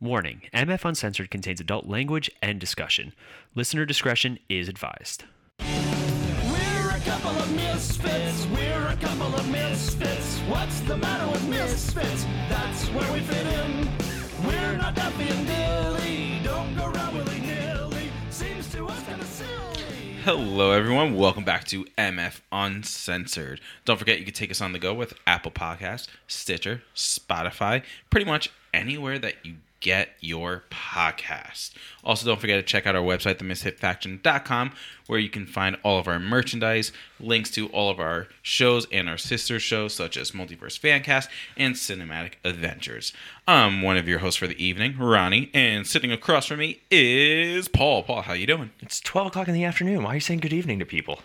Warning MF Uncensored contains adult language and discussion. Listener discretion is advised. We're a couple of misfits. We're a couple of misfits. What's the matter with misfits? That's where we fit in. We're not Duffy and Dilly. Don't go around willy nilly. Seems to us kind of silly. Hello, everyone. Welcome back to MF Uncensored. Don't forget, you can take us on the go with Apple Podcasts, Stitcher, Spotify, pretty much anywhere that you get your podcast. Also, don't forget to check out our website, themisfitfaction.com, where you can find all of our merchandise, links to all of our shows and our sister shows, such as Multiverse Fancast and Cinematic Adventures. I'm one of your hosts for the evening, Ronnie, and sitting across from me is Paul. Paul, how you doing? It's 12 o'clock in the afternoon. Why are you saying good evening to people?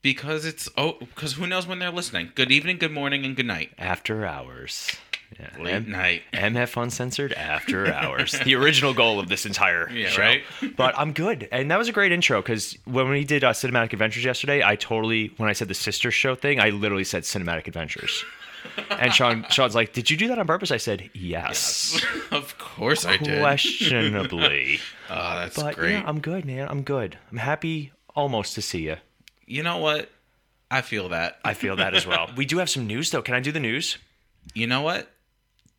Because it's oh, because who knows when they're listening? Good evening, good morning, and good night. After hours. Yeah. Late M- night. MF Uncensored After Hours. the original goal of this entire Yeah, show. right? but I'm good. And that was a great intro because when we did uh, Cinematic Adventures yesterday, I totally, when I said the sister show thing, I literally said Cinematic Adventures. and Sean, Sean's like, "Did you do that on purpose?" I said, "Yes." of course I did. Questionably, Oh, that's but great. yeah, I'm good, man. I'm good. I'm happy almost to see you. you know what? I feel that. I feel that as well. we do have some news though. Can I do the news? You know what?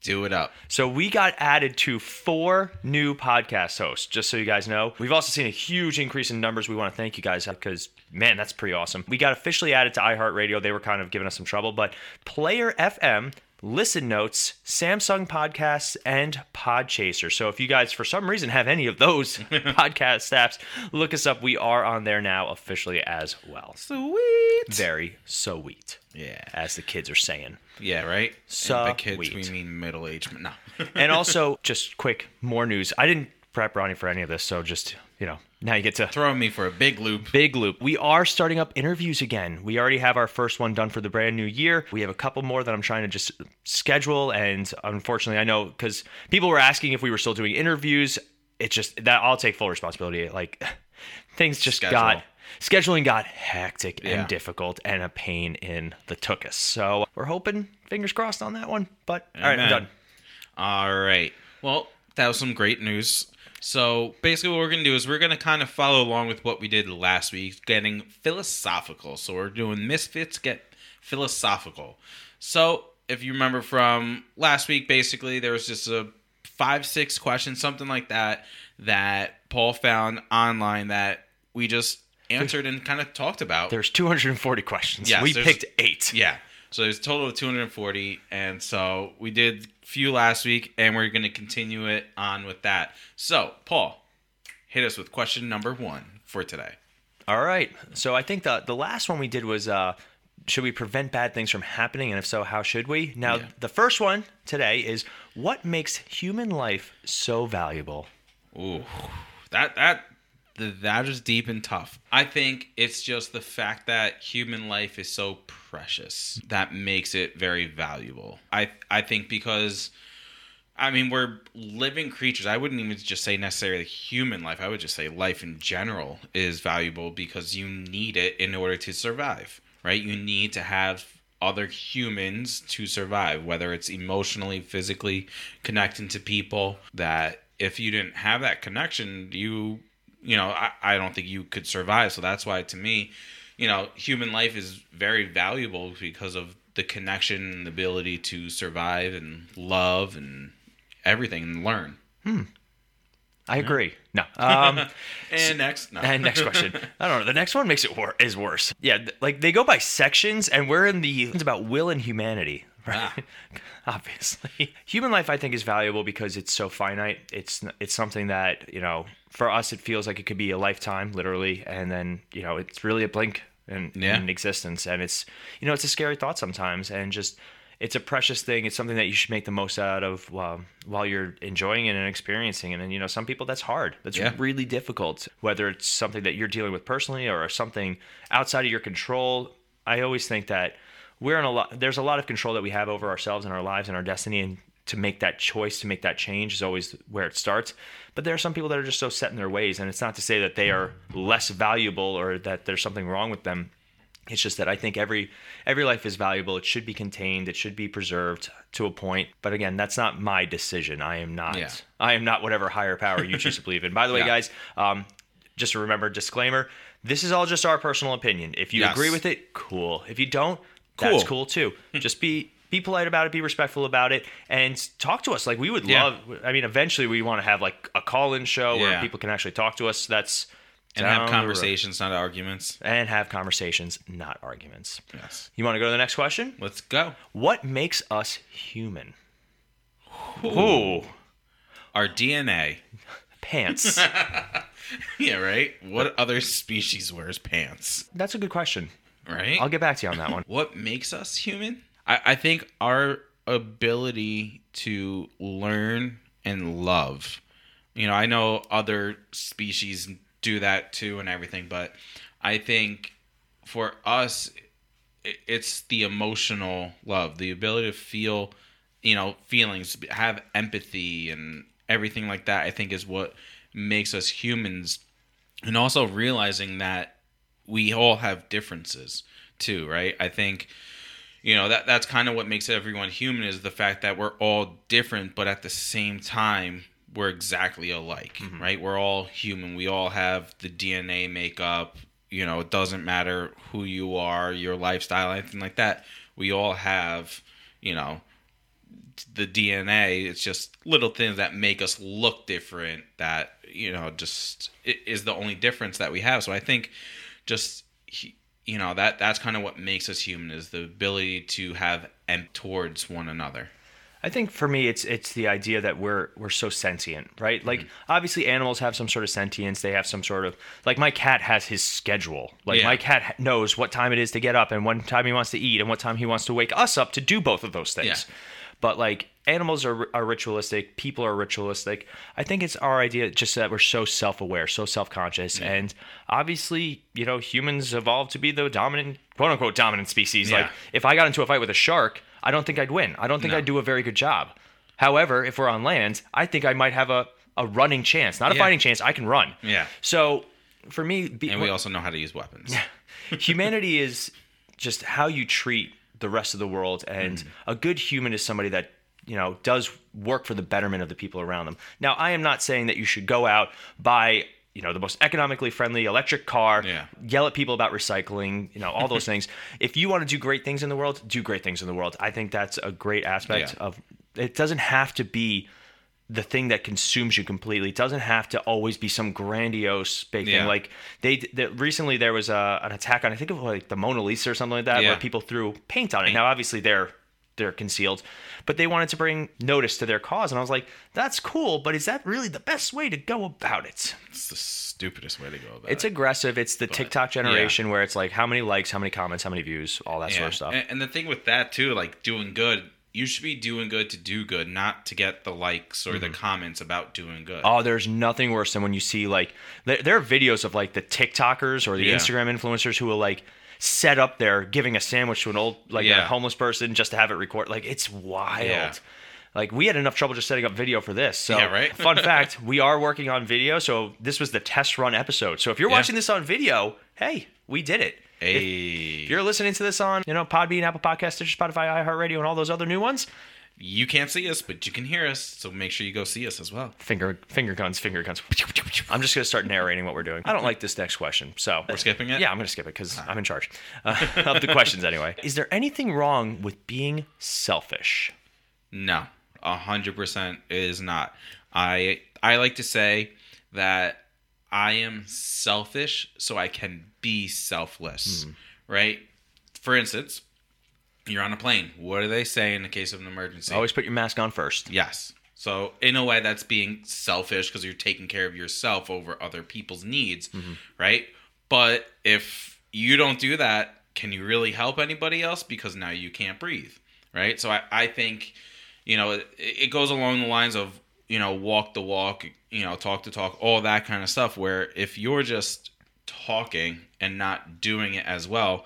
Do it up. So we got added to four new podcast hosts, just so you guys know. We've also seen a huge increase in numbers. We want to thank you guys because, man, that's pretty awesome. We got officially added to iHeartRadio. They were kind of giving us some trouble, but Player FM, Listen Notes, Samsung Podcasts, and Podchaser. So if you guys, for some reason, have any of those podcast apps, look us up. We are on there now officially as well. Sweet. Very sweet, Yeah. as the kids are saying. Yeah, right? So by kids, we mean middle aged. No. and also, just quick, more news. I didn't prep Ronnie for any of this, so just you know, now you get to Throwing me for a big loop. big loop. We are starting up interviews again. We already have our first one done for the brand new year. We have a couple more that I'm trying to just schedule, and unfortunately, I know because people were asking if we were still doing interviews. It's just that I'll take full responsibility. Like things just Schedule. got scheduling got hectic Yeah. and difficult and a pain in the tuchus. So we're hoping, fingers crossed on that one. But all right, I'm done. All right. Well, that was some great news. So basically, what we're going to do is we're going to kind of follow along with what we did last week, getting philosophical. So we're doing Misfits Get Philosophical. So if you remember from last week, basically, there was just a five, six questions, something like that, that Paul found online that we just answered and kind of talked about. There's 240 questions. Yes, we picked eight. Yeah. So there's a total of 240, and so we did a few last week, and we're going to continue it on with that. So, Paul, hit us with question number one for today. All right. So I think the the last one we did was uh, should we prevent bad things from happening, and if so, how should we? Now, Yeah. the first one today is what makes human life so valuable? Ooh, that that that is deep and tough. I think it's just the fact that human life is so precious that makes it very valuable. I I think because I mean we're living creatures. I wouldn't even just say necessarily human life. I would just say life in general is valuable because you need it in order to survive, right? You need to have other humans to survive, whether it's emotionally, physically connecting to people that if you didn't have that connection, you you know, I, I don't think you could survive. So that's why to me, you know, human life is very valuable because of the connection and the ability to survive and love and everything and learn. Hmm. I agree. No. Um, And next, no. and next question. I don't know. The next one makes it wor- is worse. Yeah, th- like they go by sections, and we're in the it's about will and humanity. Right. Ah. Obviously, human life I think is valuable because it's so finite. It's it's something that you know for us it feels like it could be a lifetime, literally, and then you know it's really a blink in, Yeah. in existence, and it's you know it's a scary thought sometimes, and just it's a precious thing. It's something that you should make the most out of while while you're enjoying it and experiencing it. And you know, some people that's hard. That's Yeah. really difficult. Whether it's something that you're dealing with personally or something outside of your control. I always think that we're in a lot. There's a lot of control that we have over ourselves and our lives and our destiny, and to make that choice, to make that change, is always where it starts. But there are some people that are just so set in their ways, and it's not to say that they are less valuable or that there's something wrong with them It's just that I think every every life is valuable. It should be contained. It should be preserved to a point. But again, that's not my decision. I am not. Yeah. I am not whatever higher power you choose to believe in. By the way, Yeah. guys, um, just to remember, disclaimer: this is all just our personal opinion. If you Yes. agree with it, cool. If you don't, that's Cool. cool too. Hmm. just be be polite about it, be respectful about it, and talk to us. Like we would Yeah. love. I mean, eventually we want to have like a call-in show where people can actually talk to us. That's and have conversations, not arguments. and have conversations, not arguments. Yes. You want to go to the next question? Let's go. What makes us human? Ooh, Our DNA. pants. Yeah, right. What other species wears pants? That's a good question. Right. I'll get back to you on that one. what makes us human? I, I think our ability to learn and love. You know, I know other species do that too and everything, but I think for us, it's the emotional love, the ability to feel, you know, feelings, have empathy and everything like that. I think is what makes us humans, and also realizing that we all have differences too, right? I think you know that that's kind of what makes everyone human is the fact that we're all different but at the same time we're exactly alike mm-hmm. right? We're all human. We all have the dna makeup. You know it doesn't matter who you are your lifestyle anything like that. We all have you know the dna it's just little things that make us look different that you know just is the only difference that we have. So i think just he- you know that that's kind of what makes us human is the ability to have em towards one another I think for me, it's it's the idea that we're we're so sentient, right? Like mm-hmm. obviously, animals have some sort of sentience. They have some sort of like my cat has his schedule. Like Yeah. my cat knows what time it is to get up and what time he wants to eat and what time he wants to wake us up to do both of those things. Yeah. But like animals are, are ritualistic, people are ritualistic. I think it's our idea just that we're so self-aware, so self-conscious, and obviously, you know, humans evolved to be the dominant, quote unquote, dominant species. Like if I got into a fight with a shark, I don't think I'd win. I don't think No. I'd do a very good job. However, if we're on land, I think I might have a, a running chance, not a Yeah. fighting chance. I can run. Yeah. So for me, be, and we also know how to use weapons humanity is just how you treat the rest of the world and mm-hmm. a good human is somebody that you know does work for the betterment of the people around them now i am not saying that you should go out buy you know the most economically friendly electric car Yeah. yell at people about recycling you know all those things if you want to do great things in the world do great things in the world i think that's a great aspect Yeah. of it doesn't have to be the thing that consumes you completely. It doesn't have to always be some grandiose big thing. Like they, they recently there was a, an attack on I think it was like the Mona Lisa or something like that, Yeah. where people threw paint on it. Now obviously they're they're concealed, but they wanted to bring notice to their cause, and I was like, that's cool, but is that really the best way to go about it? it's the stupidest way to go about It's it It's aggressive. It's the TikTok generation where it's like how many likes, how many comments, how many views, all that sort of stuff. And, and the thing with that too like doing good you should be doing good to do good not to get the likes or Mm-hmm. the comments about doing good Oh, there's nothing worse than when you see like there, there are videos of like the TikTokers or the Yeah. Instagram influencers who will like set up there giving a sandwich to an old like a homeless person just to have it record. Like it's wild. Yeah. Like we had enough trouble just setting up video for this. So Yeah, right? fun fact, we are working on video, so this was the test run episode. So if you're Yeah. watching this on video, hey, we did it. hey If you're listening to this on, you know, Podbean, Apple Podcasts, Stitcher, Spotify, iHeartRadio, and all those other new ones, you can't see us but you can hear us so make sure you go see us as well finger finger guns, finger guns. I'm just gonna start narrating what we're doing. I don't like this next question, so We're skipping it? Yeah, I'm gonna skip it because I'm in charge uh, of the questions anyway. Is there anything wrong with being selfish? No, a hundred percent is not. I I like to say that I am selfish so I can be selfless. Hmm. Right? For instance, you're on a plane. What do they say in the case of an emergency? Always put your mask on first. Yes. So in a way, that's being selfish because you're taking care of yourself over other people's needs, mm-hmm. right? But if you don't do that, can you really help anybody else? Because now you can't breathe, right? So I, I think, you know, it, it goes along the lines of, you know, walk the walk, you know, talk the talk, all that kind of stuff. Where if you're just talking and not doing it as well,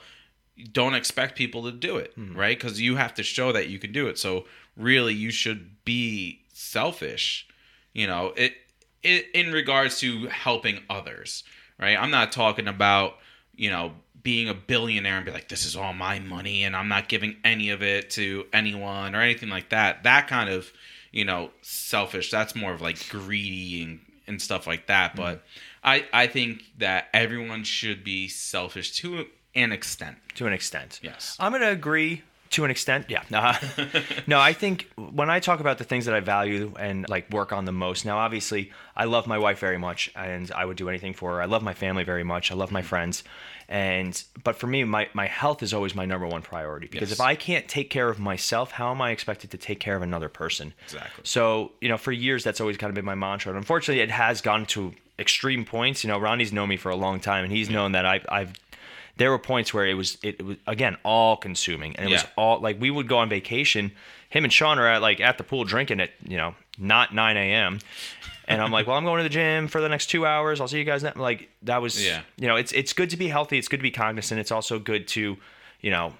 don't expect people to do it, hmm. right? Because you have to show that you can do it. So really, you should be selfish, you know, it, it in regards to helping others, right? I'm not talking about you know being a billionaire and be like, this is all my money and I'm not giving any of it to anyone or anything like that. That kind of, you know, selfish. That's more of like greedy and, and stuff like that. Mm-hmm. But I, I think that everyone should be selfish to an extent. to an extent. Yes. I'm going to agree to an extent. Yeah. Uh, no, I think when I talk about the things that I value and like work on the most, now obviously I love my wife very much and I would do anything for her. I love my family very much. I love my friends. And but for me, my, my health is always my number one priority because Yes. if I can't take care of myself, how am I expected to take care of another person? Exactly. So, you know, for years that's always kind of been my mantra. And unfortunately it has gone to extreme points. You know, Ronnie's known me for a long time and he's known that I I've there were points where it was it was again all consuming. And it was all like we would go on vacation. Him and sean are at like at the pool drinking at you know not 9 a.m and i'm like well i'm going to the gym for the next two hours. I'll see you guys then like that was Yeah. you know it's it's good to be healthy. It's good to be cognizant. It's also good to you know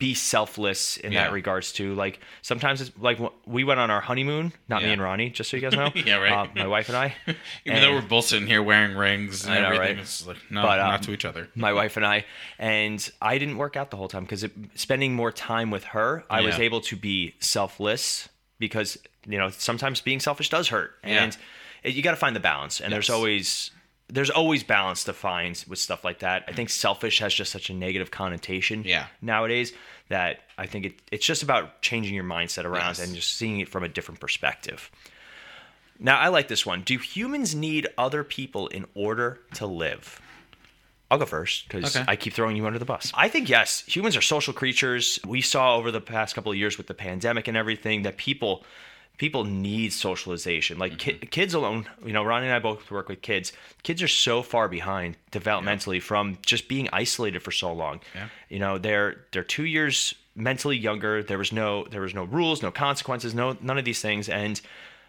be selfless in that regards too. like sometimes it's like we went on our honeymoon not me and ronnie just so you guys know Yeah, right. uh, my wife and i Even though we're both sitting here wearing rings and know, everything, right? it's like, no, But, um, not to each other. my wife and I, and I didn't work out the whole time because spending more time with her, I was able to be selfless because you know sometimes being selfish does hurt, Yeah. and it, you got to find the balance. And there's always there's always balance to find with stuff like that. I think selfish has just such a negative connotation Yeah. nowadays that I think it, it's just about changing your mindset around Yes. and just seeing it from a different perspective. Now, I like this one. Do humans need other people in order to live? I'll go first because Okay. I keep throwing you under the bus. I think yes, humans are social creatures. We saw over the past couple of years with the pandemic and everything that people people need socialization. Like ki- Mm-hmm. kids alone, you know, Ronnie and I both work with kids. Kids are so far behind developmentally from just being isolated for so long. Yeah. You know, they're they're 2 years mentally younger. There was no there was no rules, no consequences, no none of these things and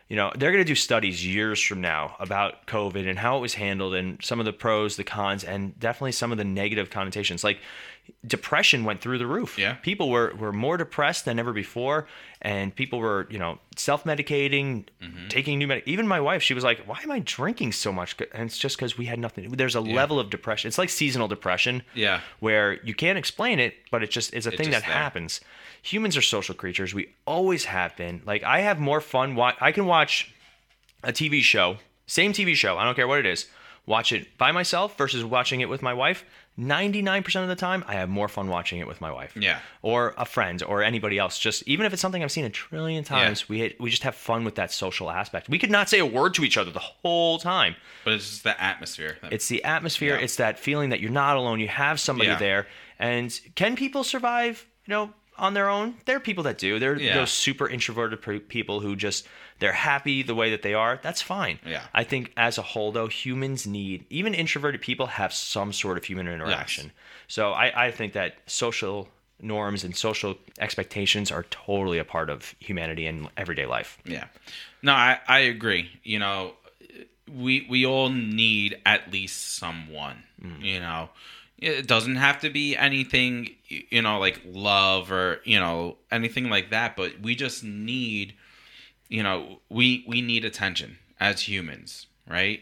you know they're going to do studies years from now about covid and how it was handled and some of the pros the cons and definitely some of the negative connotations like depression went through the roof Yeah. people were, were more depressed than ever before and people were you know self-medicating Mm-hmm. taking new med- even my wife she was like why am i drinking so much and it's just because we had nothing there's a level of depression it's like seasonal depression Yeah. where you can't explain it but it just is a thing that there. happens humans are social creatures we always have been like i have more fun wa- i can watch a tv show same tv show i don't care what it is watch it by myself versus watching it with my wife 99% of the time i have more fun watching it with my wife Yeah. or a friend or anybody else just even if it's something i've seen a trillion times we we just have fun with that social aspect we could not say a word to each other the whole time But it's just the atmosphere. it's the atmosphere. Yeah. It's that feeling that you're not alone. You have somebody Yeah. there. And can people survive? You know, on their own? There are people that do. There are Yeah. those super introverted people who just they're happy the way that they are. That's fine. Yeah. I think as a whole, though, humans need even introverted people have some sort of human interaction. Yes. So I, I think that social norms and social expectations are totally a part of humanity and everyday life. Yeah. No, I, I agree. You know, we we all need at least someone. Mm. You know, it doesn't have to be anything. You know, like love or you know anything like that. But we just need. You know, we we need attention as humans, right?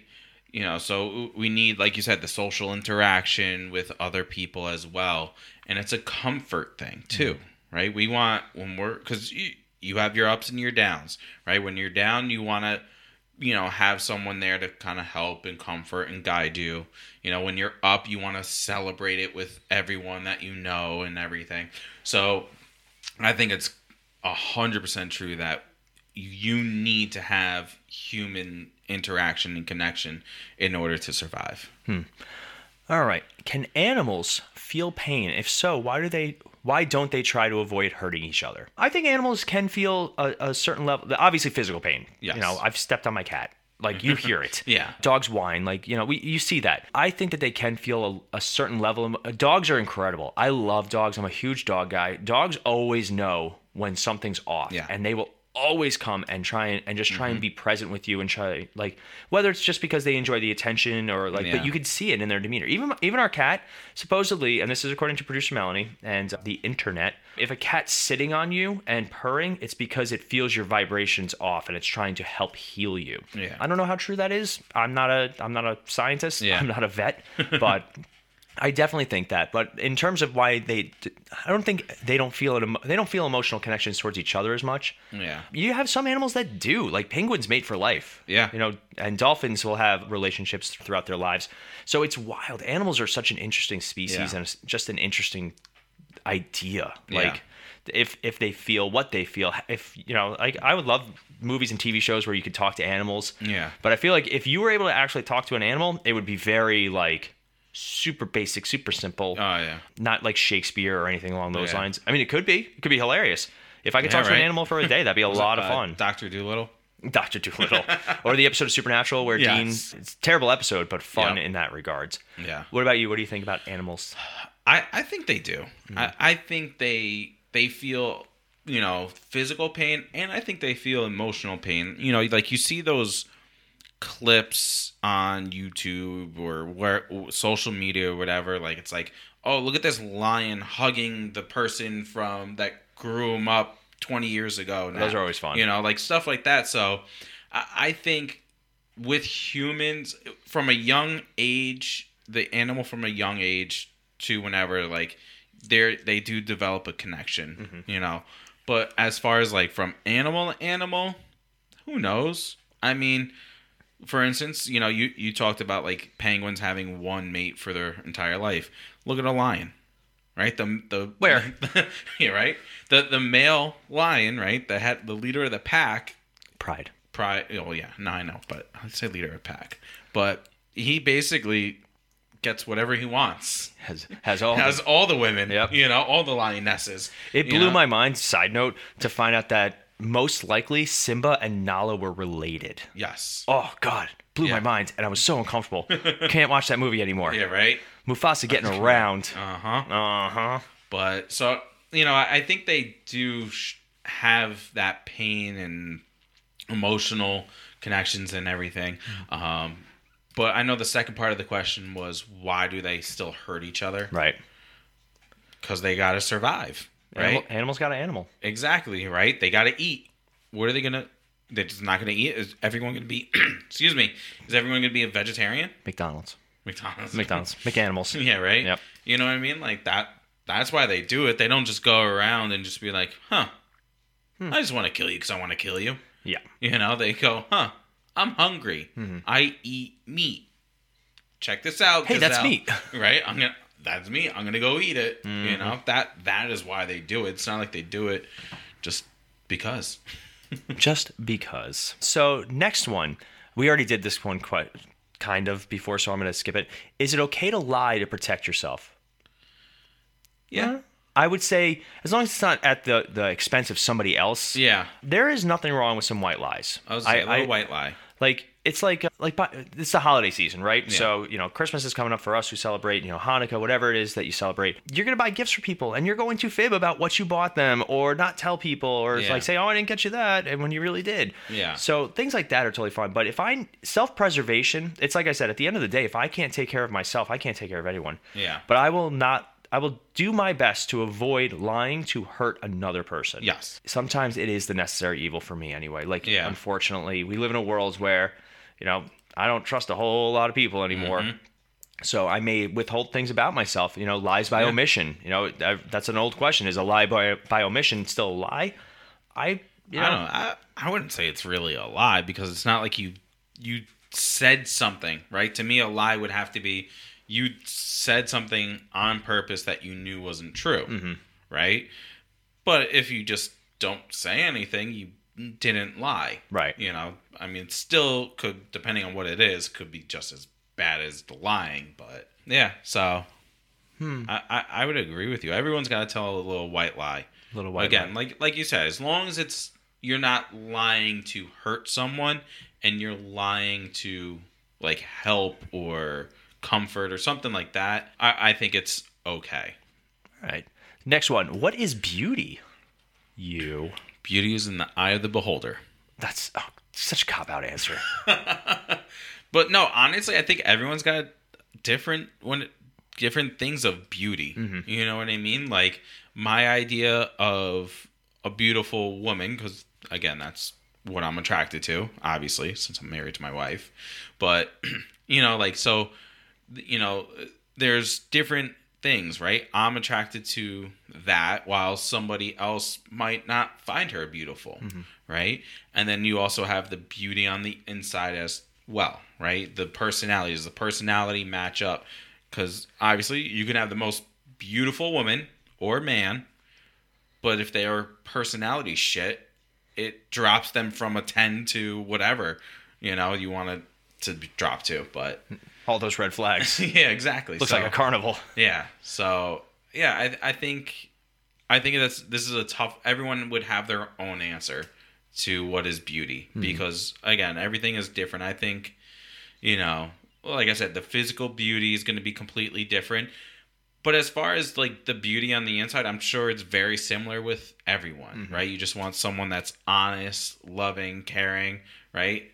You know, so we need, like you said, the social interaction with other people as well, and it's a comfort thing too, mm-hmm. right? We want when we're because you, you have your ups and your downs, right? When you're down, you want to, you know, have someone there to kind of help and comfort and guide you. You know, when you're up, you want to celebrate it with everyone that you know and everything. So, I think it's a hundred percent true that you need to have human interaction and connection in order to survive. Hmm. All right. Can animals feel pain? If so, why do they? Why don't they try to avoid hurting each other? I think animals can feel a, a certain level, obviously physical pain. Yes. You know, I've stepped on my cat. Like you hear it. Yeah. Dogs whine. Like you know, we you see that. I think that they can feel a, a certain level. Of, dogs are incredible. I love dogs. I'm a huge dog guy. Dogs always know when something's off, Yeah. And they will always come and try and, and just try and mm-hmm. be present with you and try like whether it's just because they enjoy the attention or like Yeah. but you could see it in their demeanor even even our cat supposedly and this is according to producer melanie and the internet if a cat's sitting on you and purring it's because it feels your vibrations off and it's trying to help heal you Yeah. i don't know how true that is i'm not a i'm not a scientist Yeah. i'm not a vet but I definitely think that, but in terms of why they, I don't think they don't feel it. They don't feel emotional connections towards each other as much. Yeah. You have some animals that do, like penguins mate for life. Yeah. You know, and dolphins will have relationships throughout their lives. So it's wild. Animals are such an interesting species Yeah. and it's just an interesting idea. Yeah. Like if if they feel what they feel, if you know, like I would love movies and TV shows where you could talk to animals. Yeah. But I feel like if you were able to actually talk to an animal, it would be very like super basic, super simple Oh yeah. not like Shakespeare or anything along those Yeah. lines. I mean, it could be. It could be hilarious. If I could Yeah, talk to an animal for a day, that'd be a lot of Uh, fun. Doctor Dolittle. Doctor Dolittle, or the episode of Supernatural where Yes. Dean. It's a terrible episode, but fun Yeah. in that regards. Yeah. What about you? What do you think about animals? I, I think they do. Mm-hmm. I, I think they they feel you know physical pain and I think they feel emotional pain. You know, like you see those clips on YouTube or where social media or whatever. Like it's like, oh, look at this lion hugging the person from that grew him up twenty years ago. now. Those are always fun. You know, like stuff like that. So I, I think with humans from a young age, the animal from a young age to whenever, like they they do develop a connection. Mm-hmm. You know, but as far as like from animal to animal, who knows? I mean, for instance, you know, you you talked about like penguins having one mate for their entire life. Look at a lion, right? The the Where? yeah, right. The the male lion, right? The head, the leader of the pack. Pride. Pride. Oh yeah, no, I know, but I'd say leader of pack. But he basically gets whatever he wants. Has has all. Has all the women, Yep. you know, all the lionesses. it blew know? my mind. Side note to find out that most likely Simba and Nala were related. Yes. Oh God, blew my mind, and I was so uncomfortable. Can't watch that movie anymore. Yeah. Right. Mufasa getting around. Uh huh. Uh huh. But so you know, I, I think they do sh- have that pain and emotional connections and everything. Mm-hmm. Um, but I know the second part of the question was why do they still hurt each other? Right. Because they got to survive, right? Animal, animals got an animal. Exactly, right? They got to eat. What are they gonna? They're just not gonna eat. Is everyone gonna be? excuse me. Is everyone gonna be a vegetarian? McDonald's. McDonald's. McDonald's. McAnimals. yeah, right. Yep. You know what I mean? Like that. That's why they do it. They don't just go around and just be like, "Huh, Hmm. I just want to kill you because I want to kill you." Yeah. You know? They go, "Huh, I'm hungry. Mm-hmm. I eat meat. Check this out. Hey, that's gazelle." meat. right? I'm gonna. That's me. I'm gonna go eat it. You Mm-hmm. know that that is why they do it. It's not like they do it just because. Just because. So next one, we already did this one quite kind of before, so I'm gonna skip it. Is it okay to lie to protect yourself? Yeah. I would say as long as it's not at the the expense of somebody else. Yeah. There is nothing wrong with some white lies. I was a little white lie. Like it's like uh, like it's the holiday season, right? So you know Christmas is coming up for us who celebrate, you know Hanukkah, whatever it is that you celebrate. You're gonna buy gifts for people, and you're going to fib about what you bought them, or not tell people, or Yeah. like say, "Oh, I didn't get you that," and when you really did. Yeah. So things like that are totally fine. But if I self-preservation, it's like I said, at the end of the day, if I can't take care of myself, I can't take care of anyone. Yeah. But I will not. I will do my best to avoid lying to hurt another person Yes. sometimes it is the necessary evil for me anyway. Like, Yeah. unfortunately, we live in a world where, you know, I don't trust a whole lot of people anymore. Mm-hmm. So I may withhold things about myself. You know, lies by Yeah. omission. You know, that- that's an old question. Is a lie by by omission still a lie? I, you know, I don't. I, I wouldn't say it's really a lie because it's not like you you said something, right? To me, a lie would have to be you said something on purpose that you knew wasn't true, Mm-hmm. right? But if you just don't say anything, you didn't lie, Right. You know, I mean, it still could, depending on what it is, could be just as bad as the lying. But yeah, so Hmm. I, I I would agree with you. Everyone's got to tell a little white lie. Little white again, lie. like like you said, as long as it's you're not lying to hurt someone and you're lying to like help or comfort or something like that, I, I think it's okay. All right. Next one. What is beauty? You. Beauty is in the eye of the beholder. That's oh, such a cop out answer. But no, honestly, I think everyone's got different one different things of beauty. Mm-hmm. You know what I mean? Like my idea of a beautiful woman cuz again, that's what I'm attracted to, obviously, since I'm married to my wife. But you know, like so you know, there's different things, right? I'm attracted to that while somebody else might not find her beautiful, mm-hmm. right? And then you also have the beauty on the inside as well, right? The personality does the personality match up? Because obviously you can have the most beautiful woman or man, but if they are personality shit, it drops them from a 10 to whatever, you know, you want it to drop to, but mm-hmm. All those red flags. yeah, exactly. Looks So- like a carnival. yeah. So yeah, I I think I think that's this is a tough. Everyone would have their own answer to what is beauty hmm. because again, everything is different. I think you know, like I said, the physical beauty is going to be completely different. But as far as like the beauty on the inside, I'm sure it's very similar with everyone, mm-hmm. right? You just want someone that's honest, loving, caring, right?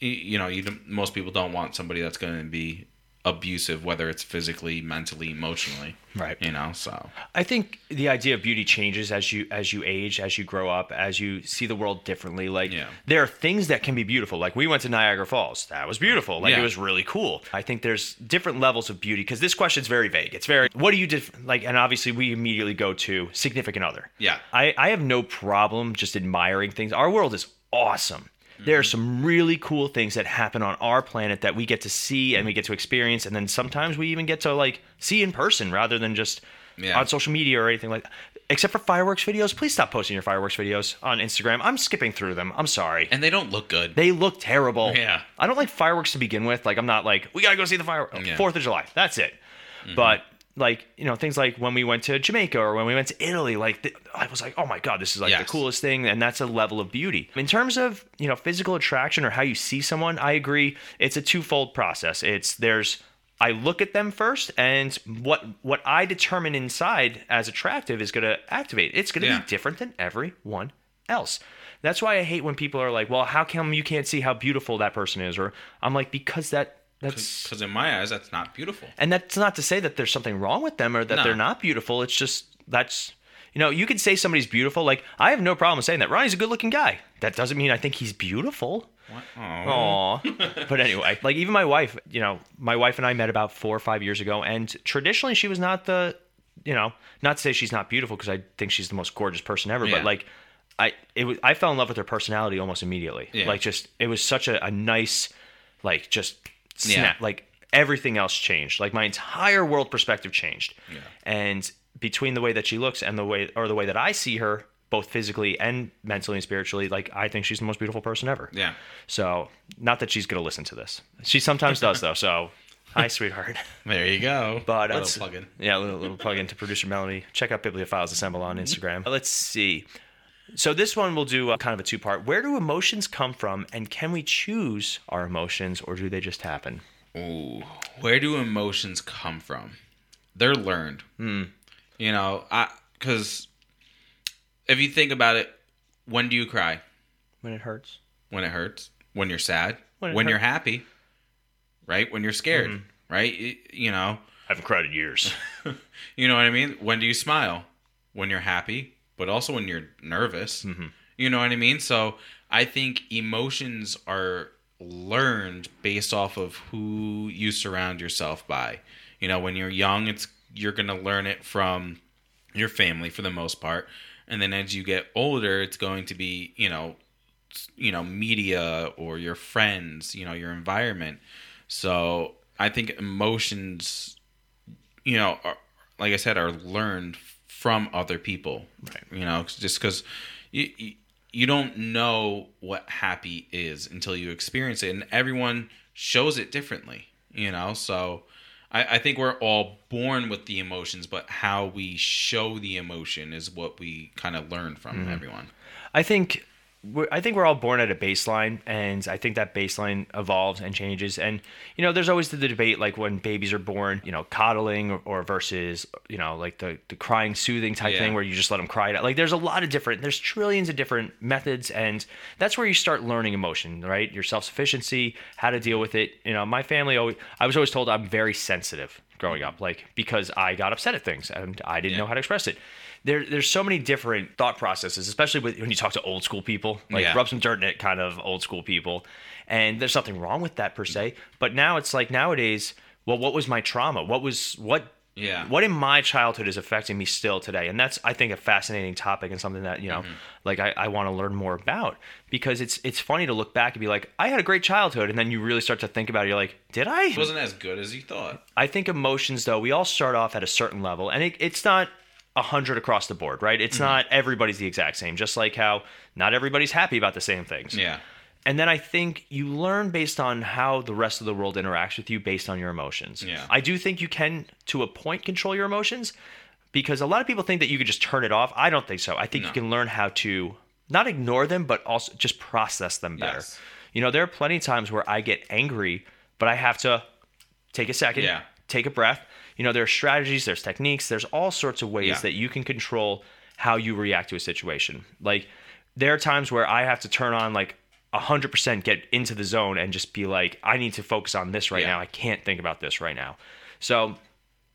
You, you know, you don't- most people don't want somebody that's going to be abusive, whether it's physically, mentally, emotionally, Right. you know. So I think the idea of beauty changes as you as you age, as you grow up, as you see the world differently. Like Yeah. there are things that can be beautiful. Like we went to Niagara Falls. That was beautiful. Like Yeah. it was really cool. I think there's different levels of beauty because this question's very vague. It's very what do you def- like and obviously we immediately go to significant other. Yeah. I, I have no problem just admiring things. Our world is awesome. There are some really cool things that happen on our planet that we get to see and we get to experience, and then sometimes we even get to like see in person rather than just Yeah. on social media or anything like. Except for fireworks videos, please stop posting your fireworks videos on Instagram. I'm skipping through them. I'm sorry. and they don't look good. They look terrible. Yeah. I don't like fireworks to begin with. Like I'm not like we gotta go see the fireworks. Yeah. Mm-hmm. Fourth of July. That's it. But like you know things like when we went to Jamaica or when we went to Italy, like th- I was like, oh my god, this is like the coolest thing, and that's a level of beauty. In terms of you know physical attraction or how you see someone, I agree. It's a twofold process. It's there's I look at them first, and what what I determine inside as attractive is going to activate. It's going to Yeah. be different than everyone else. That's why I hate when people are like, "Well, how come you can't see how beautiful that person is?" Or I'm like, "Because that that's Because in my eyes, that's not beautiful. and that's not to say that there's something wrong with them or that No. they're not beautiful. It's just that's you know, you could say somebody's beautiful. Like I have no problem saying that Ronnie's a good-looking guy. That doesn't mean I think he's beautiful. What? Oh. Aw. but anyway, like even my wife, you know, my wife and I met about four or five years ago, and traditionally she was not the, you know, not to say she's not beautiful because I think she's the most gorgeous person ever, Yeah. but like, I it was I fell in love with her personality almost immediately. Yeah. Like just it was such a, a nice, like just snap, Yeah. like everything else changed. Like my entire world perspective changed, Yeah. and between the way that she looks and the way or the way that I see her. Both physically and mentally and spiritually, like I think she's the most beautiful person ever. Yeah. So, not that she's going to listen to this. She sometimes does, though. So, hi, sweetheart. There you go. But uh, Little let's plug-in. Yeah, a little, little plug into producer Melanie. Check out Bibliophiles Assemble on mm-hmm. Instagram. Let's see. So this one we'll do a, kind of a two part. Where do emotions come from, and can we choose our emotions, or do they just happen? Ooh, where do emotions come from? They're learned. Hmm. You know, I because if you think about it, when do you cry? When it hurts. When it hurts? When you're sad? When When, you're Mm-hmm. happy? Right? When you're scared? Right? Y- You know, I haven't cried in years. you know what I mean? When do you smile? When you're happy, but also when you're nervous. Mm-hmm. You know what I mean? So I think emotions are learned based off of who you surround yourself by. You know, when you're young, it's you're gonna learn it from your family for the most part, and then as you get older, it's going to be you know, you know, media or your friends, you know, your environment. So I think emotions you know, are, like I said, are learned from other people. Right. You know, just because you, you you don't know what happy is until you experience it, and everyone shows it differently. You know, so I, I think we're all born with the emotions, but how we show the emotion is what we kind of learn from mm-hmm. everyone. I think I think we're all born at a baseline, and I think that baseline evolves and changes. And you know, there's always the debate, like when babies are born, you know, coddling or, or versus, you know, like the the crying, soothing type Yeah. thing, where you just let them cry it out. Like, there's a lot of different, there's trillions of different methods, and that's where you start learning emotion, right? Your self sufficiency, how to deal with it. You know, my family always, I was always told I'm very sensitive growing up, like because I got upset at things and I didn't Yeah. know how to express it there, there's so many different thought processes, especially with, when you talk to old school people, like Yeah. rub some dirt in it kind of old school people. And there's nothing wrong with that per se. But now it's like nowadays, well, what was my trauma? What was what Yeah. what in my childhood is affecting me still today? And that's i think a fascinating topic and something that you know mm-hmm. like i, I want to learn more about. Because it's it's funny to look back and be like i had a great childhood and then you really start to think about it you're like did i? It wasn't as good as you thought. i think emotions though we all start off at a certain level and it, it's not a hundred across the board right? It's mm-hmm. not everybody's the exact same just like how not everybody's happy about the same things. Yeah. And then I think you learn based on how the rest of the world interacts with you based on your emotions. Yeah. I do think you can, to a point, control your emotions because a lot of people think that you could just turn it off. I don't think so. I think you can learn how to not ignore them, but also just process them better. Yes. You know, there are plenty of times where I get angry, but I have to take a second, Yeah. take a breath. You know, there are strategies, there's techniques, there's all sorts of ways Yeah. that you can control how you react to a situation. Like, there are times where I have to turn on like 100% get into the zone and just be like, I need to focus on this right Yeah. now. I can't think about this right now. So,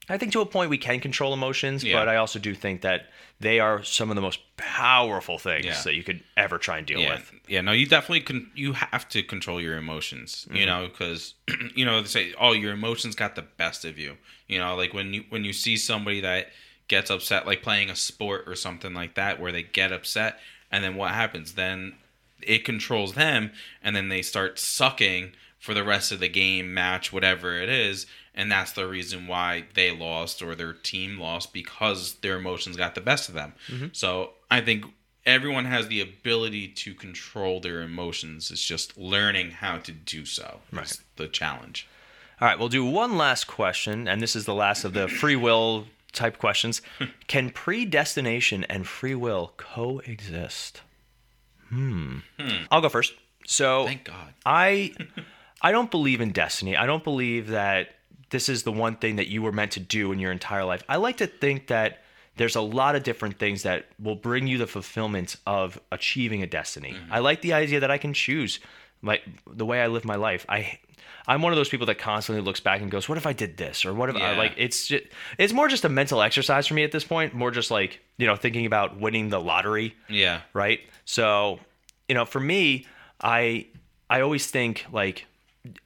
I think to a point we can control emotions, Yeah. but I also do think that they are some of the most powerful things Yeah. that you could ever try and deal yeah, with. yeah. No, you definitely can. You have to control your emotions. Mm-hmm. You know, because you know they say, oh, your emotions got the best of you. You know, like when you when you see somebody that gets upset, like playing a sport or something like that, where they get upset, and then what happens? Then it controls them, and then they start sucking for the rest of the game, match, whatever it is. And that's the reason why they lost or their team lost because their emotions got the best of them. Mm-hmm. So I think everyone has the ability to control their emotions. It's just learning how to do so. Right. Right. the challenge. All right, we'll do one last question, and this is the last of the free will type questions. Can predestination and free will coexist? Hmm. I'll go first. So Thank God. I I don't believe in destiny. I don't believe that this is the one thing that you were meant to do in your entire life. I like to think that there's a lot of different things that will bring you the fulfillment of achieving a destiny. I like the idea that I can choose my the way I live my life. I I'm one of those people that constantly looks back and goes, "What if I did this?" or "What if I like?" It's just it's more just a mental exercise for me at this point. More just like you know thinking about winning the lottery Yeah. right? So, you know, for me, I I always think like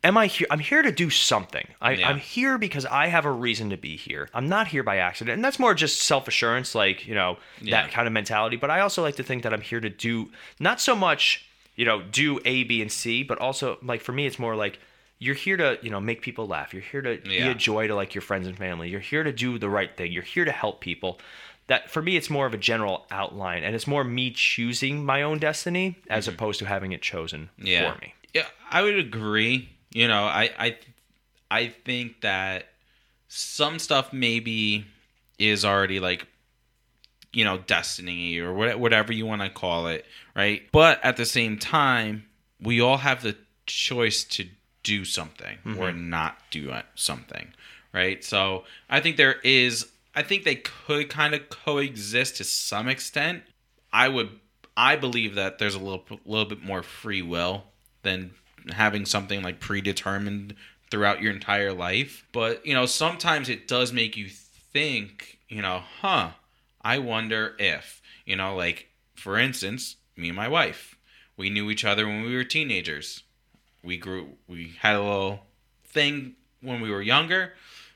am I here I'm here to do something. I, Yeah. I'm here because I have a reason to be here. I'm not here by accident. And that's more just self-assurance, like, you know, Yeah. that kind of mentality. But I also like to think that I'm here to do not so much, you know, do A, B, and C, but also like for me it's more like you're here to, you know, make people laugh. You're here to be a joy to like your friends and family. You're here to do the right thing. You're here to help people. That for me, it's more of a general outline, and it's more me choosing my own destiny as opposed to having it chosen Mm-hmm. Yeah. for me. Yeah, I would agree. You know, I I I think that some stuff maybe is already like you know destiny or whatever you want to call it, right? But at the same time, we all have the choice to do something or mm-hmm. not do something, right? So I think there is. I think they could kind of coexist to some extent. I would. I believe that there's a little little bit more free will than having something like predetermined throughout your entire life. But you know, sometimes it does make you think. You know, huh? I wonder if you know, like for instance, me and my wife, we knew each other when we were teenagers. We grew. We had a little thing when we were younger.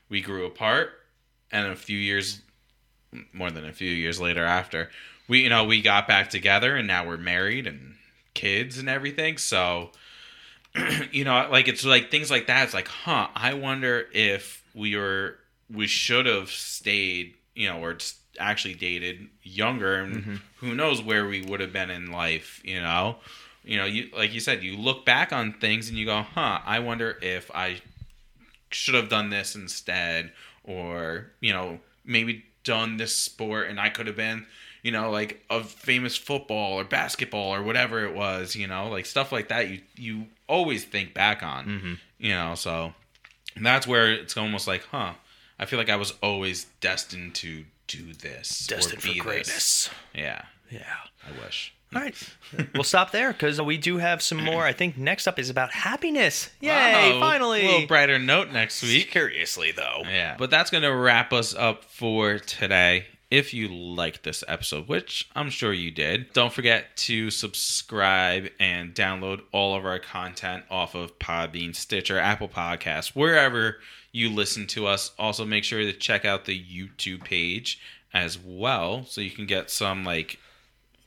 We grew apart, and a few years more than a few years later after we you know we got back together and now we're married and kids and everything so you know like it's like things like that it's like huh i wonder if we were we should have stayed you know or actually dated younger and mm-hmm. who knows where we would have been in life you know you know you like you said you look back on things and you go huh i wonder if i should have done this instead or you know maybe done this sport and i could have been you know like a famous football or basketball or whatever it was you know like stuff like that you you always think back on mm-hmm. you know so that's where it's almost like huh i feel like i was always destined to do this Destined for be this. greatness. yeah Yeah. i wish All right. we'll stop there because we do have some more. I think next up is about happiness. Yay! Wow, finally. a little brighter note next week Curiously, though. Yeah. But that's going to wrap us up for today. if you liked this episode, which I'm sure you did. Don't forget to subscribe and download all of our content off of Podbean, Stitcher, Apple Podcasts, wherever you listen to us. Also, make sure to check out the YouTube page as well so you can get some like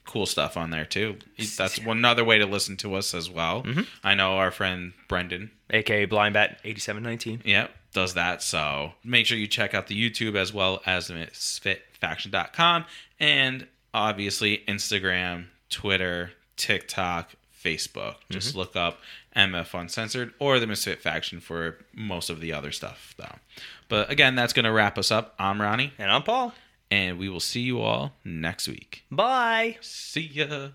cool stuff on there too. That's one other way to listen to us as well. Mm-hmm. I know our friend Brendan aka Blind Bat 8719. Yep, does that. So make sure you check out the YouTube as well as misfitfaction.com and obviously Instagram, Twitter, TikTok, Facebook. Mm-hmm. Just look up MF Uncensored or the Misfit Faction for most of the other stuff, though. But again, that's going to wrap us up. I'm Ronnie, And I'm Paul. And we will see you all next week. Bye. See ya.